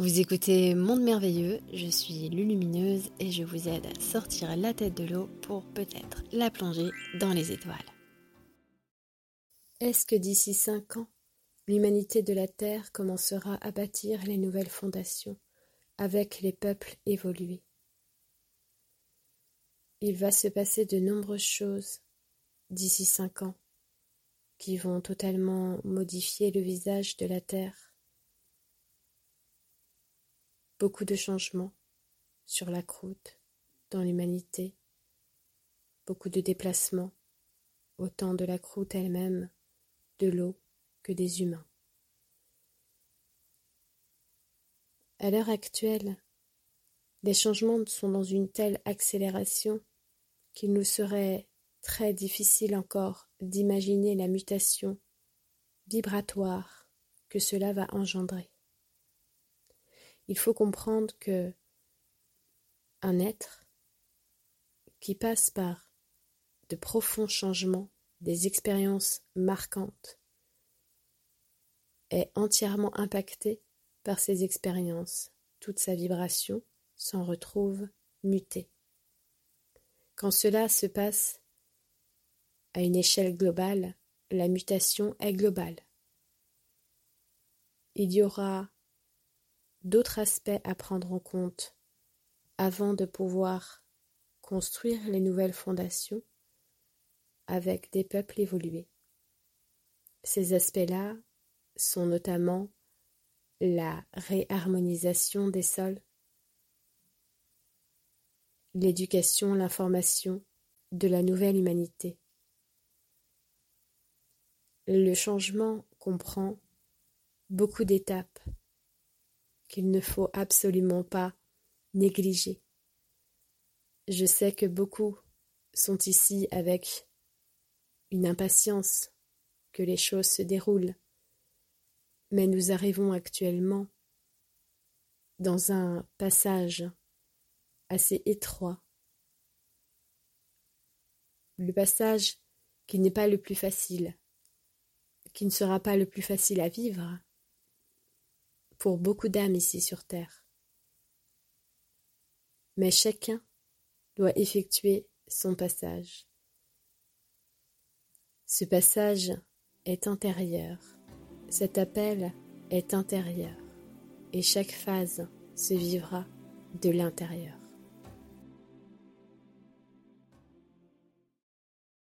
Vous écoutez Monde Merveilleux, je suis Lulumineuse et je vous aide à sortir la tête de l'eau pour peut-être la plonger dans les étoiles. Est-ce que d'ici cinq ans, l'humanité de la Terre commencera à bâtir les nouvelles fondations avec les peuples évolués? Il va se passer de nombreuses choses d'ici cinq ans qui vont totalement modifier le visage de la Terre. Beaucoup de changements sur la croûte, dans l'humanité, beaucoup de déplacements, autant de la croûte elle-même, de l'eau que des humains. À l'heure actuelle, les changements sont dans une telle accélération qu'il nous serait très difficile encore d'imaginer la mutation vibratoire que cela va engendrer. Il faut comprendre que un être qui passe par de profonds changements, des expériences marquantes, est entièrement impacté par ces expériences. Toute sa vibration s'en retrouve mutée. Quand cela se passe à une échelle globale, la mutation est globale. Il y aura d'autres aspects à prendre en compte avant de pouvoir construire les nouvelles fondations avec des peuples évolués. Ces aspects-là sont notamment la réharmonisation des sols, l'éducation, l'information de la nouvelle humanité, le changement comprend beaucoup d'étapes qu'il ne faut absolument pas négliger. Je sais que beaucoup sont ici avec une impatience que les choses se déroulent, mais nous arrivons actuellement dans un passage assez étroit. Le passage qui n'est pas le plus facile qui ne sera pas le plus facile à vivre pour beaucoup d'âmes ici sur Terre. Mais chacun doit effectuer son passage. Ce passage est intérieur, cet appel est intérieur, et chaque phase se vivra de l'intérieur.